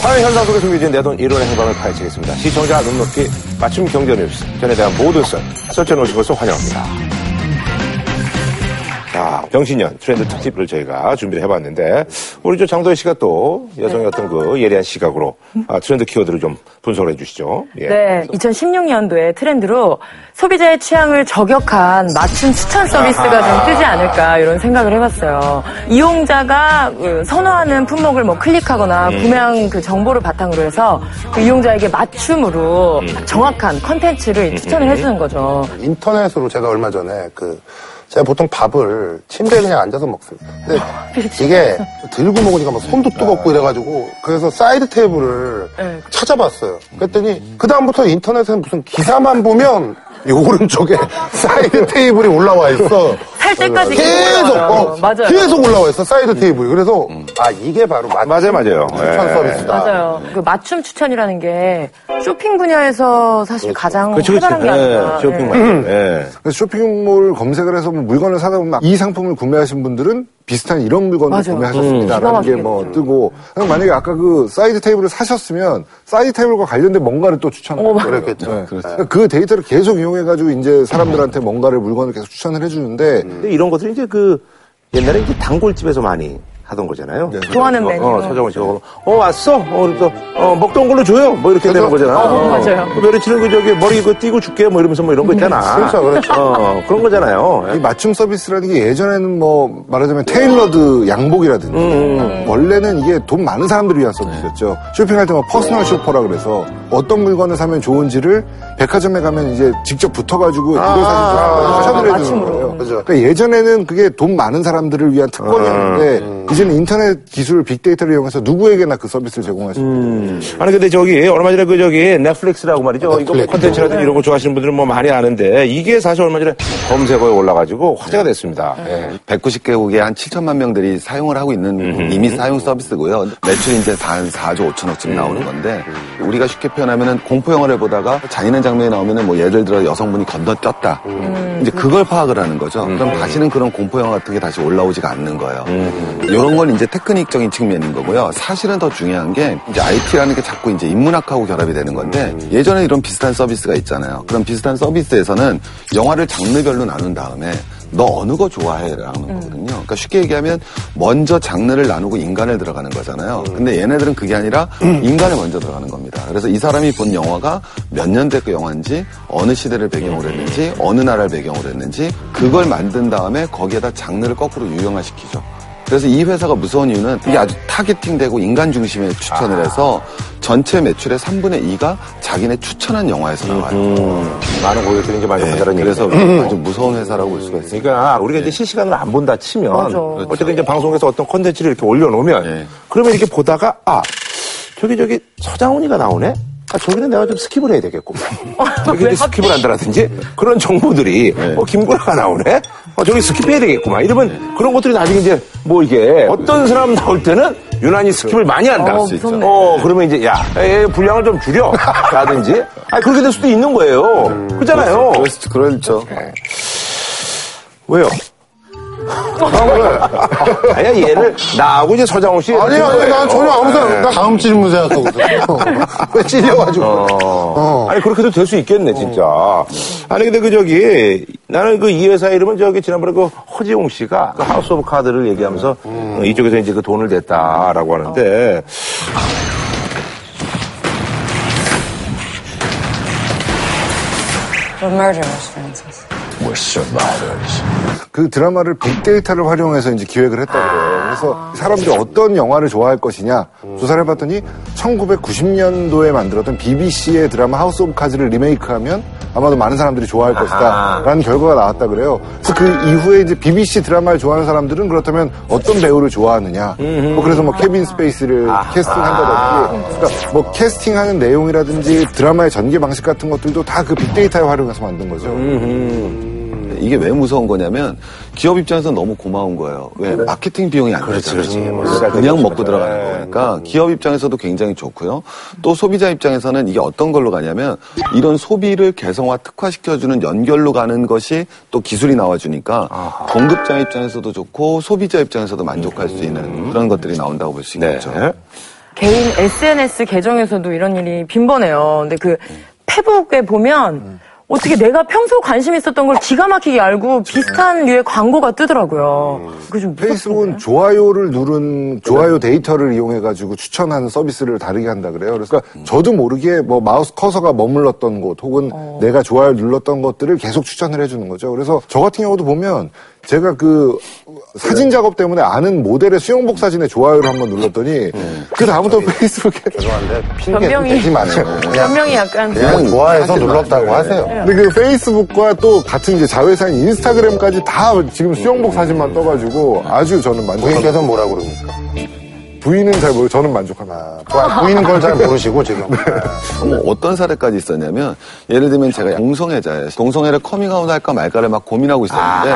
사회 현상 속에 숨겨진 내돈 이론의 행방을 파헤치겠습니다. 시청자 눈높이 맞춤 경제 뉴스 전에 대한 모든 썰 설정 오신 것을 환영합니다. 자, 병신년 트렌드 특집을 저희가 준비를 해봤는데, 우리 저 장도현 씨가 또 여성의 어떤 그 예리한 시각으로 아, 트렌드 키워드를 좀 분석을 해주시죠. 예. 네, 2016년도에 트렌드로 소비자의 취향을 저격한 맞춤 추천 서비스가 좀 뜨지 않을까 이런 생각을 해봤어요. 이용자가 그 선호하는 품목을 뭐 클릭하거나 음. 구매한 그 정보를 바탕으로 해서 그 이용자에게 맞춤으로 음. 정확한 컨텐츠를 추천을 해주는 거죠. 인터넷으로 제가 얼마 전에 그 제가 보통 밥을 침대에 그냥 앉아서 먹습니다. 근데 이게 들고 먹으니까 막 손도 뜨겁고 이래가지고 그래서 side table을 네. 찾아봤어요. 그랬더니 그 다음부터 인터넷에 무슨 기사만 보면 이 오른쪽에 side table이 올라와 있어. 살 때까지 계속. 어, 맞아요. 계속 올라와 있어 side table. 그래서 아 이게 바로 맞, 맞아요, 맞아요. 추천 예. 서비스다. 맞아요. 그 맞춤 추천이라는 게 쇼핑 분야에서 사실 가장 그렇죠, 그렇죠. 활발한 게. 예, 쇼핑 예. 맞죠. 예. 그래서 쇼핑몰 검색을 해서 뭐 물건을 사다 보면 이 상품을 구매하신 분들은 비슷한 이런 물건을 맞아요. 음, 구매하셨습니다라는 그게 뭐 뜨고 만약에 아까 그 side table을 사셨으면 side table과 관련된 뭔가를 또 추천을 맞아요. 그랬겠죠. 네. 그러니까 그 데이터를 계속 이용해가지고 이제 사람들한테 뭔가를 물건을 계속 추천을 해주는데 근데 이런 것들이 이제 그 옛날에 이제 단골집에서 많이 하던 거잖아요. 좋아하는 어, 메뉴. 어, 서장훈 씨가 어 왔어. 어, 그래서 어, 먹던 걸로 줘요. 뭐 이렇게 되는 거잖아. 어, 맞아요. 그 메리치는 그 저기 머리 그 띄고 줄게 뭐 이러면서 뭐 이런 거 있잖아. 그렇죠, 그렇죠. 어, 그런 거잖아요. 이 맞춤 서비스라는 게 예전에는 뭐 말하자면 tailored 양복이라든지 원래는 이게 돈 많은 사람들을 위한 서비스였죠. 쇼핑할 때 뭐 personal shopper라 그래서 어떤 물건을 사면 좋은지를 백화점에 가면 이제 직접 붙어가지고 이걸 사실 추천을 해주는 맞춤으로. 거예요. 그죠. 그러니까 예전에는 그게 돈 많은 사람들을 위한 특권이었는데 이제는 인터넷 기술 빅데이터를 이용해서 누구에게나 그 서비스를 제공할 수 있는 아니 근데 저기 얼마 전에 그 저기 넷플릭스라고 말이죠. 이거 뭐 넷플릭스. 콘텐츠라든지 이런 거 좋아하시는 분들은 뭐 많이 아는데 이게 사실 얼마 전에 검색어에 올라가지고 화제가 됐습니다. 예. 190개국에 한 7천만 명들이 사용을 하고 있는 이미 사용 서비스고요. 매출이 이제 한 4조 5천억쯤 나오는 건데 우리가 쉽게 표현하면은 공포 영화를 보다가 잔인한 장면이 나오면은 뭐 예를 들어 여성분이 건너뛰었다. 이제 그걸 파악을 하는 거죠. 그럼 다시는 그런 공포 영화 같은 게 다시 올라오지가 않는 거예요. 이런 건 이제 테크닉적인 측면인 거고요. 사실은 더 중요한 게 이제 IT라는 게 자꾸 이제 인문학하고 결합이 되는 건데 예전에 이런 비슷한 서비스가 있잖아요. 그럼 비슷한 서비스에서는 영화를 장르별로 나눈 다음에 너 어느 거 좋아해? 라는 거거든요. 그러니까 쉽게 얘기하면 먼저 장르를 나누고 인간을 들어가는 거잖아요. 근데 얘네들은 그게 아니라 인간을 먼저 들어가는 겁니다. 그래서 이 사람이 본 영화가 몇 년대 그 영화인지 어느 시대를 배경으로 했는지 어느 나라를 배경으로 했는지 그걸 만든 다음에 거기에다 장르를 거꾸로 유형화시키죠. 그래서 이 회사가 무서운 이유는 이게 아주 타겟팅되고 인간 중심의 추천을 해서 전체 매출의 3분의 2가 자기네 추천한 영화에서 나와요. 많은 고객들이 이제 많이 네, 한다는 그래서. 아주 무서운 회사라고 볼 수가 있어요. 그러니까 우리가 이제 실시간으로 안 본다 치면 맞아. 어쨌든 이제 방송에서 어떤 콘텐츠를 이렇게 올려놓으면 네. 그러면 이렇게 보다가 아 저기 저기 서장훈이가 나오네. 아, 저기는 내가 좀 skip을 해야. 저기 왜 skip을 한다라든지 그런 정보들이 어, 김구라가 나오네. 어, 저기 skip해야 되겠구만. 이러면 그런 것들이 나중에 이제 뭐 이게 어떤 사람 나올 때는 유난히 skip을 많이 한다. 어. 어, 그러면 이제 야, 에, 분량을 좀 줄여. 라든지. 아, 그렇게 될 수도 있는 거예요. 그렇잖아요. 그럴 수- 그렇죠. 왜요? 아니야, 얘를, 나하고 이제 서장훈 씨. 아니, 아니, 난 전혀 아무 생각, 네. 나 다음 질문 생각하거든. 왜 찔려가지고. 어. 아니, 그렇게도 될 수 있겠네, 진짜. 아니, 근데 그, 저기, 나는 그 이 회사 이름은 저기, 지난번에 그 허지용 씨가 그 House of Card를 얘기하면서 어, 이쪽에서 이제 그 돈을 냈다라고 하는데, We're murderers, Francis. 그 드라마를 빅데이터를 활용해서 이제 기획을 했다고 그래요. 그래서 사람들이 어떤 영화를 좋아할 것이냐 조사를 해봤더니 1990년도에 만들었던 BBC의 드라마 House of Cards를 리메이크하면 아마도 많은 사람들이 좋아할 것이다 라는 결과가 나왔다 그래요. 그래서 그 이후에 이제 BBC 드라마를 좋아하는 사람들은 그렇다면 어떤 배우를 좋아하느냐. 뭐 그래서 뭐 케빈 스페이시를 캐스팅한다든지. 그러니까 뭐 캐스팅하는 내용이라든지 드라마의 전개 방식 같은 것들도 다 그 빅데이터를 활용해서 만든 거죠. 이게 왜 무서운 거냐면 기업 입장에서 너무 고마운 거예요. 왜 마케팅 비용이 안 들잖아요. 그냥 먹고 들어가는 거니까 기업 입장에서도 굉장히 좋고요. 또 소비자 입장에서는 이게 어떤 걸로 가냐면 이런 소비를 개성화 특화시켜주는 연결로 가는 것이 또 기술이 나와주니까 공급자 입장에서도 좋고 소비자 입장에서도 만족할 수 있는 그런 것들이 나온다고 볼수 네. 있겠죠. 개인 SNS 계정에서도 이런 일이 빈번해요. 근데 그 페북에 보면 어떻게 내가 평소 관심 있었던 걸 기가 막히게 알고 비슷한 류의 광고가 뜨더라고요. 그게 좀 페이스북은. 좋아요를 누른 좋아요 데이터를 이용해 가지고 추천하는 서비스를 다르게 한다 그래요. 그래서 저도 모르게 뭐 마우스 커서가 머물렀던 곳 혹은 내가 좋아요 눌렀던 것들을 계속 추천을 해주는 거죠. 그래서 저 같은 경우도 보면 제가 그 사진 작업 때문에 아는 모델의 수영복 사진에 좋아요를 한번 눌렀더니 그 다음부터 페이스북에 죄송한데 핑계 변명이- 대지 마세요. 변명이 약간 그냥 좋아해서 눌렀다고 마. 하세요. 근데 그 페이스북과 또 같은 이제 자회사인 인스타그램까지 다 지금 수영복 사진만 떠가지고 아주 저는 만족합니다. 부인께서는 뭐라 그럽니까? 부인은 잘 모르고 저는 만족합니다. 부- 부인은 걸잘 모르시고 지금. 뭐 어떤 사례까지 있었냐면 예를 들면 제가 동성애자예요. 동성애를 커밍아웃 할까 말까를 막 고민하고 있었는데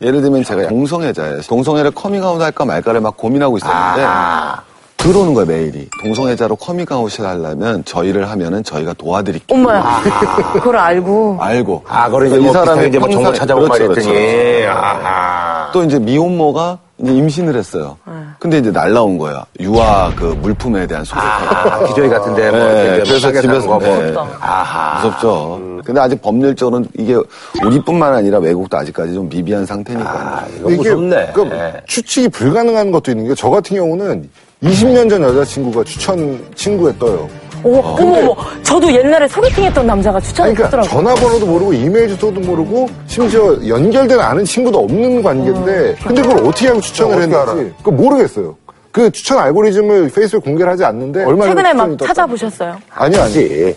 예를 들면 제가 동성애자예요. 동성애를 커밍아웃 할까 말까를 막 고민하고 있었는데 들어오는 거예요 메일이. 동성애자로 커밍아웃을 하려면 저희를 하면은 저희가 도와드릴게요. 엄마야. 그걸 알고. 알고. 아, 그걸 이제 이뭐 사람이 이제 뭐 정보 찾아보고 그렇죠, 말했더니. 그렇죠. 아하. 또 이제 미혼모가 이제 임신을 했어요. 근데 이제 날라온 거야. 유아 그 물품에 대한 소개가. 아, 기저귀 같은데. 뭐 네, 이렇게 그래서 집에서 거 네. 뭐. 아하. 무섭죠. 근데 아직 법률적으로는 이게 우리뿐만 아니라 외국도 아직까지 좀 미비한 상태니까. 아, 이거 무섭네. 그 네. 추측이 불가능한 것도 있는 게 저 같은 경우는 20년 전 여자친구가 추천 친구에 떠요. 오, 어머머. 저도 옛날에 소개팅했던 남자가 아니, 그러니까 추천했더라고요. 전화번호도 모르고 이메일 주소도 모르고 심지어 연결된 아는 친구도 없는 관계인데 근데 그걸 어떻게 하고 추천을 어떻게 했는지? 그거 모르겠어요. 그 추천 알고리즘을 페이스북에 공개를 하지 않는데 얼마 전에 최근에 막 떴다. 찾아보셨어요? 아니요. 지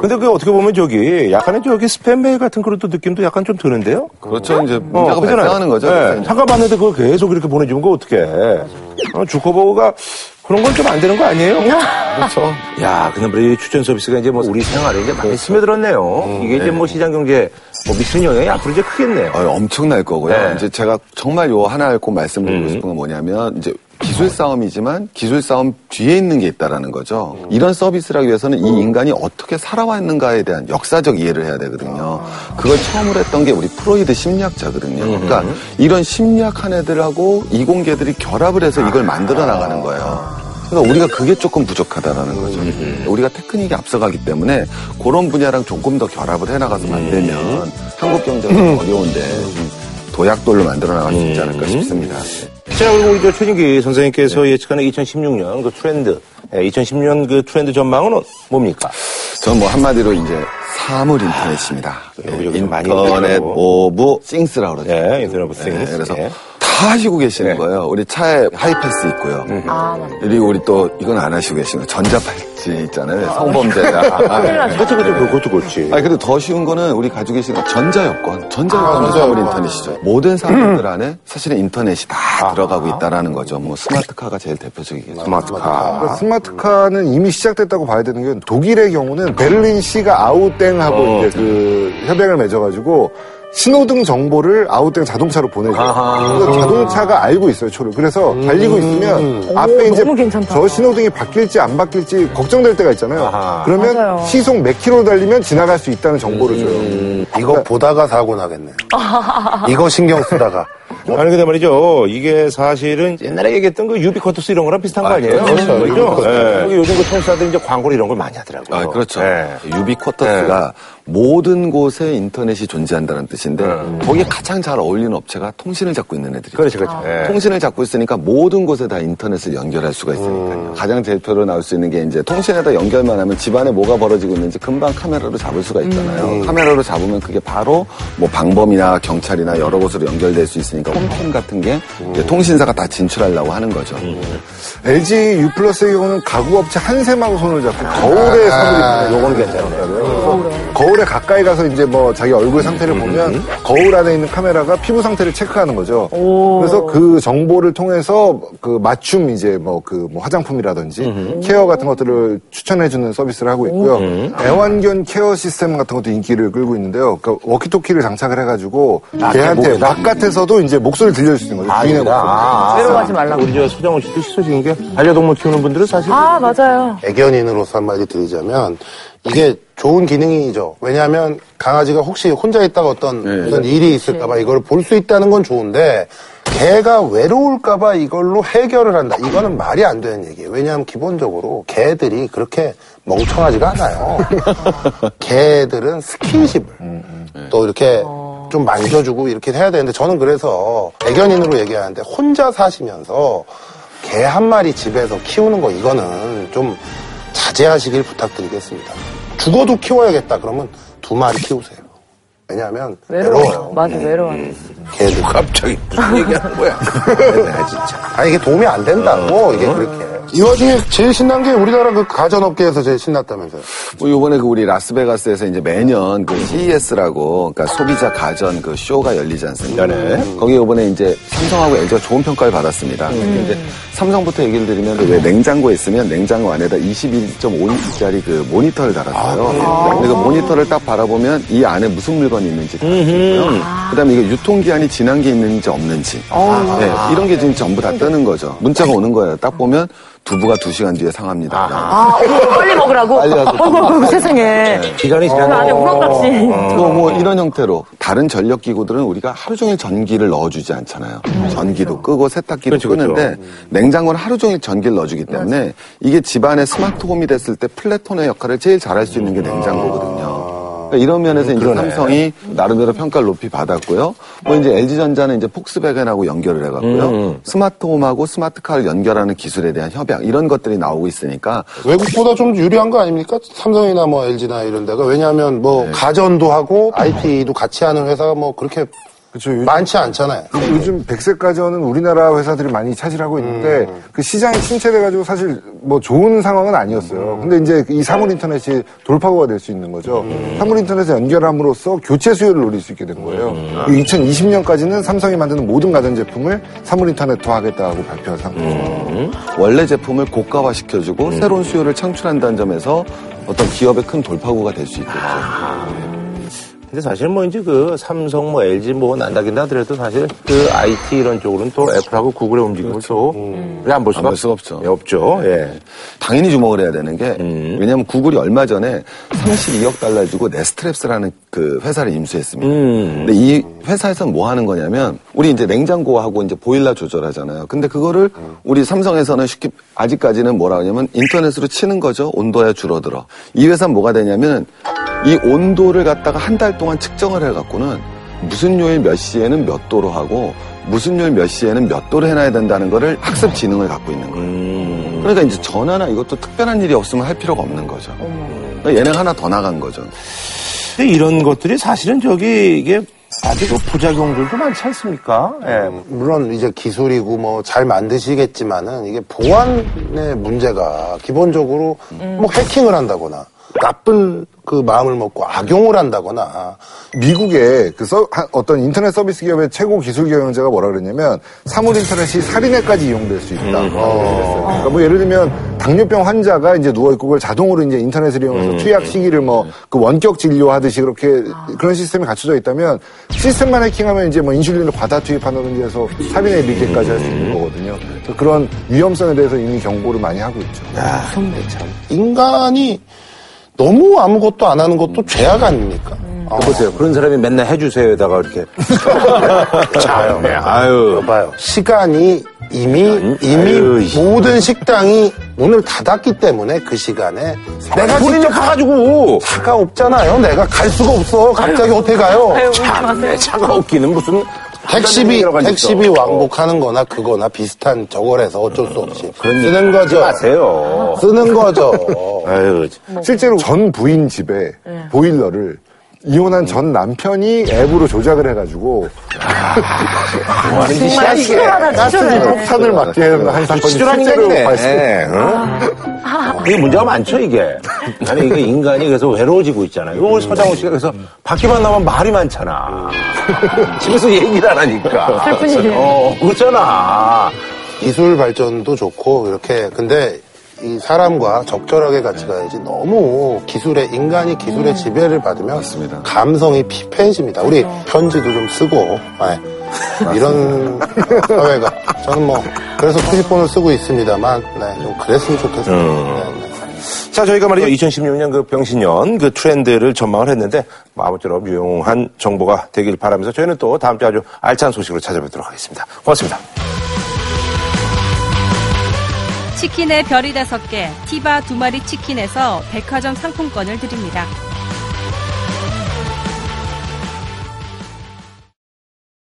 근데 그 어떻게 보면 저기 약간의 저기 스팸 메일 같은 그런 또 느낌도 약간 좀 드는데요? 그렇죠. 이제 문제가 그잖아요. 발생하는 거죠. 네. 잠깐 봤는데 그걸 계속 이렇게 보내주면 그거 어떡해. 어, 주커버거가 그런 건 좀 안 되는 거 아니에요? 그렇죠. 야, 근데 우리 추천 서비스가 이제 뭐 우리 생활에 이제 많이 스며들었네요. 이게 이제 뭐 시장 경제에 뭐 미치는 영향이 앞으로 이제 크겠네요. 어, 엄청날 거고요. 네. 이제 제가 정말 요 하나를 꼭 말씀드리고 싶은 건 뭐냐면 이제 기술 싸움이지만 기술 싸움 뒤에 있는 게 있다라는 거죠. 이런 서비스를 하기 위해서는 이 인간이 어떻게 살아왔는가에 대한 역사적 이해를 해야 되거든요. 그걸 처음으로 했던 게 우리 프로이드 심리학자거든요. 그러니까 이런 심리학한 애들하고 이공계들이 결합을 해서 이걸 만들어 나가는 거예요. 그러니까 우리가 그게 조금 부족하다라는 거죠. 우리가 테크닉이 앞서가기 때문에 그런 분야랑 조금 더 결합을 해나가서 만들면 한국 경제가 어려운데 좀 도약돌로 만들어 나갈 수 있지 않을까 싶습니다. 자, 그리고 우리 저 최진기 선생님께서 예측하는 2016년 그 트렌드, 2010년 그 트렌드 전망은 뭡니까? 저는 뭐 한마디로 이제 사물 인터넷입니다. 여기저기 좀 많이 Internet of Things라고 그러죠. 예, Internet of Things. 그래서 예. 다 하시고 계시는 네. 거예요. 우리 차에 하이패스 있고요. 아, 맞네. 그리고 우리 또 이건 안 하시고 계시는 거 전자팔찌 있잖아요. 성범죄자. 그렇죠, 그렇죠. 그것도 그렇지. 아니, 근데 더 쉬운 거는 우리 가지고 계신 거 전자여권. 전자여권도 아, 사물 전자여권. 인터넷이죠. 모든 사람들 안에 사실은 인터넷이 다 들어가고 있다라는 거죠. 뭐 스마트카가 제일 대표적이겠죠. 스마트카. 그러니까 스마트카는 이미 시작됐다고 봐야 되는 게 독일의 경우는 베를린 시가 아우땡하고 어. 이제 그 협약을 맺어가지고 신호등 정보를 아우땡 자동차로 보내줘요. 아하. 그래서 자동차가 알고 있어요, 초를. 그래서 달리고 있으면 앞에 이제. 저 신호등이 바뀔지 안 바뀔지 걱정될 때가 있잖아요. 아하. 그러면 맞아요. 시속 몇 킬로 달리면 지나갈 수 있다는 정보를 줘요. 음. 이거 보다가 사고 나겠네요. 이거 신경 쓰다가. 아니, 근데 말이죠. 이게 사실은 옛날에 얘기했던 그 유비쿼터스 이런 거랑 비슷한 거 아니에요? 그렇죠. 그죠? 유비쿼터스. 예. 요즘 그 통사들이 이제 광고를 이런 걸 많이 하더라고요. 아, 그렇죠. 예. 유비쿼터스가 모든 곳에 인터넷이 존재한다는 뜻인데 음. 거기에 가장 잘 어울리는 업체가 통신을 잡고 있는 애들이죠. 그렇죠, 그렇죠. 예. 통신을 잡고 있으니까 모든 곳에 다 인터넷을 연결할 수가 있으니까요. 가장 대표로 나올 수 있는 게 이제 통신에다 연결만 하면 집안에 뭐가 벌어지고 있는지 금방 카메라로 잡을 수가 있잖아요. 카메라로 잡으면 그게 바로 뭐 방범이나 경찰이나 여러 곳으로 연결될 수 있으니까 홈캠 같은 게 통신사가 다 진출하려고 하는 거죠. LG U 플러스의 경우는 가구업체 한샘하고 손을 잡고 거울에 사물이 요거는 괜찮아요. 거울에 가까이 가서 이제 뭐 자기 얼굴 상태를 보면 거울 안에 있는 카메라가 피부 상태를 체크하는 거죠. 그래서 그 정보를 통해서 그 맞춤 이제 뭐 그뭐 화장품이라든지 케어 같은 것들을 추천해주는 서비스를 하고 있고요. 애완견 케어 시스템 같은 것도 인기를 끌고 있는데요. 그러니까 워키토키를 장착을 해가지고 걔한테? 바깥에서도 이제 목소리를 들려줄 수 있는 거죠. 주인의 목소리. 아, 외로워하지 말라고. 우리 저 소장훈 씨도 씻어지는 게 반려동물 키우는 분들은 사실 아, 맞아요. 애견인으로서 한마디 드리자면 이게 좋은 기능이죠. 왜냐하면 강아지가 혹시 혼자 있다가 어떤 네. 무슨 일이 있을까봐 이걸 볼 수 있다는 건 좋은데 개가 외로울까봐 이걸로 해결을 한다. 이거는 말이 안 되는 얘기예요. 왜냐하면 기본적으로 개들이 그렇게 멍청하지가 않아요. 개들은 스킨십을 또 이렇게 좀 만져주고 이렇게 해야 되는데 저는 그래서 애견인으로 얘기하는데 혼자 사시면서 개 한 마리 집에서 키우는 거 이거는 좀 자제하시길 부탁드리겠습니다. 죽어도 키워야겠다 그러면 두 마리 키우세요. 왜냐하면 외로워. 외로워요. 맞아, 외로워. 개들. 갑자기 무슨 얘기하는 거야? 나 진짜. 아니 이게 도움이 안 된다고 이게 그렇게. 이 와중에 제일 신난 게 우리나라 그 가전업계에서 제일 신났다면서요. 뭐 요번에 그 우리 라스베가스에서 이제 매년 그 CES라고 그러니까 소비자 가전 그 쇼가 열리지 않습니까? 네. 거기 요번에 이제 삼성하고 LG가 좋은 평가를 받았습니다. 근데 이제 삼성부터 얘기를 드리면 왜 냉장고에 있으면 냉장고 안에다 21.5인치짜리 그 모니터를 달았어요. 근데 그 모니터를 딱 바라보면 이 안에 무슨 물건이 있는지 다 보고요. 그다음에 이게 유통기한이 지난 게 있는지 없는지 네, 이런 게 지금 전부 다 뜨는 거죠. 문자가 오는 거예요. 딱 보면 두부가 2시간 뒤에 상합니다. 아, 어머, 빨리 먹으라고? 빨리 가서 어이구, 어이구, 세상에. 기간이 그 지나면 안에 우렁각시. 또뭐 이런 형태로 다른 전력 기구들은 우리가 하루 종일 전기를 넣어주지 않잖아요. 전기도 끄고 세탁기도 그렇죠, 그렇죠. 끄는데 냉장고는 하루 종일 전기를 넣어주기 때문에 이게 집안의 스마트홈이 됐을 때 플래톤의 역할을 제일 잘할 수 있는 게 냉장고거든요. 그러니까 이런 면에서 이제 그러네. 삼성이 나름대로 평가를 높이 받았고요. 뭐 이제 LG전자는 이제 폭스베겐하고 연결을 해갖고요. 음. 스마트홈하고 스마트카를 연결하는 기술에 대한 협약 이런 것들이 나오고 있으니까 외국보다 좀 유리한 거 아닙니까? 삼성이나 뭐 LG나 이런 데가. 왜냐하면 뭐 가전도 하고 IT도 같이 하는 회사가 뭐 그렇게 그렇죠. 요즘, 많지 않잖아요. 요즘 백색 가전은 우리나라 회사들이 많이 차지하고 있는데 그 시장이 침체돼가지고 사실 뭐 좋은 상황은 아니었어요. 근데 이제 이 사물 인터넷이 돌파구가 될 수 있는 거죠. 사물 인터넷에 연결함으로써 교체 수요를 노릴 수 있게 된 거예요. 2020년까지는 삼성이 만드는 모든 가전 제품을 사물 인터넷화하겠다고 발표한 상태죠. 원래 제품을 고가화 시켜주고 새로운 수요를 창출한다는 점에서 어떤 기업의 큰 돌파구가 될 수 있겠죠. 근데 사실 뭐 이제 그 삼성 뭐 LG 뭐 난다긴다 하더라도 사실 그 IT 이런 쪽으로는 또 애플하고 구글의 움직임을 또 우리가 안볼 수가, 없죠. 예, 없죠. 예. 당연히 주목을 해야 되는 게 음. 왜냐하면 구글이 얼마 전에 32억 달러 주고 네스트랩스라는 그 회사를 임수했습니다. 음. 근데 이 회사에서는 뭐 하는 거냐면 우리 이제 냉장고하고 이제 보일러 조절하잖아요. 근데 그거를 우리 삼성에서는 쉽게 아직까지는 뭐라 하냐면 인터넷으로 치는 거죠. 온도에 줄어들어. 이 회사는 뭐가 되냐면 이 온도를 갖다가 한 달 동안 측정을 해 갖고는 무슨 요일 몇 시에는 몇 도로 하고 무슨 요일 몇 시에는 몇 도로 해놔야 된다는 거를 학습 지능을 갖고 있는 거예요. 음. 그러니까 이제 전화나 이것도 특별한 일이 없으면 할 필요가 없는 거죠. 그러니까 얘네가 하나 더 나간 거죠. 근데 이런 것들이 사실은 저기 이게 아주 그 부작용들도 많지 않습니까? 예. 물론 이제 기술이고 뭐 잘 만드시겠지만은 이게 보안의 문제가 기본적으로 뭐 해킹을 한다거나 나쁜 그 마음을 먹고 악용을 한다거나 미국의 그 서- 한- 어떤 인터넷 서비스 기업의 최고 기술 경영자가 뭐라 그랬냐면 사물 인터넷이 살인에까지 이용될 수 있다. 그랬어요. 그러니까 뭐 예를 들면 당뇨병 환자가 이제 누워 있고 그걸 자동으로 이제 인터넷을 이용해서 투약 시기를 뭐 그 원격 진료하듯이 그렇게 그런 시스템이 갖춰져 있다면 시스템만 해킹하면 이제 뭐 인슐린을 과다 투입한다든지 해서 살인에 이르기까지 할 수 있는 거거든요. 그래서 그런 위험성에 대해서 이미 경고를 많이 하고 있죠. 인간이 너무 아무것도 안 하는 것도 죄악 아닙니까? 아, 보세요. 그런 사람이 맨날 해주세요에다가 이렇게. 자요. 아유. 봐요. 시간이 이미 이미 아유, 이- 모든 식당이 문을 닫았기 때문에 그 시간에 내가 직접 가가지고. 차가 없잖아요. 내가 갈 수가 없어. 갑자기 어떻게 가요? 아유, 울지 마세요. 차가 없기는 무슨. 택시비 택시비. 왕복하는 거나 그거나 비슷한 저거라서 어쩔 수 없이 쓰는 거죠. 마세요. 쓰는 거죠. 아유. 실제로 전 부인 집에 보일러를 이혼한 전 남편이 앱으로 조작을 해가지고 정말 치졸하다, 치졸해. 폭탄을 맞게 한 사건이 실제로. 발생. 어? 이게 문제가 많죠, 이게. 아니, 이게 인간이 그래서 외로워지고 있잖아요. 오늘 서장훈 씨가 그래서 밖에만 나면 말이 많잖아. 집에서 얘기를 안 하니까. 슬픈 일이네. 어, 그렇잖아. 기술 발전도 좋고 이렇게 근데 이 사람과 적절하게 같이 네. 가야지 너무 기술의 인간이 기술의 음. 지배를 받으면 맞습니다. 감성이 피폐해집니다. 우리 그렇죠. 편지도 좀 쓰고 네. 이런 사회가 저는 뭐 그래서 투지폰을 쓰고 있습니다만 네, 좀 그랬으면 좋겠습니다. 음. 네, 네. 자, 저희가 말이죠. 2016년 그 병신년 그 트렌드를 전망을 했는데 뭐 아무쪼록 유용한 정보가 되길 바라면서 저희는 또 다음 주 아주 알찬 소식으로 찾아뵙도록 하겠습니다. 고맙습니다. 치킨의 별이 다섯 개, 티바 두 마리 치킨에서 백화점 상품권을 드립니다.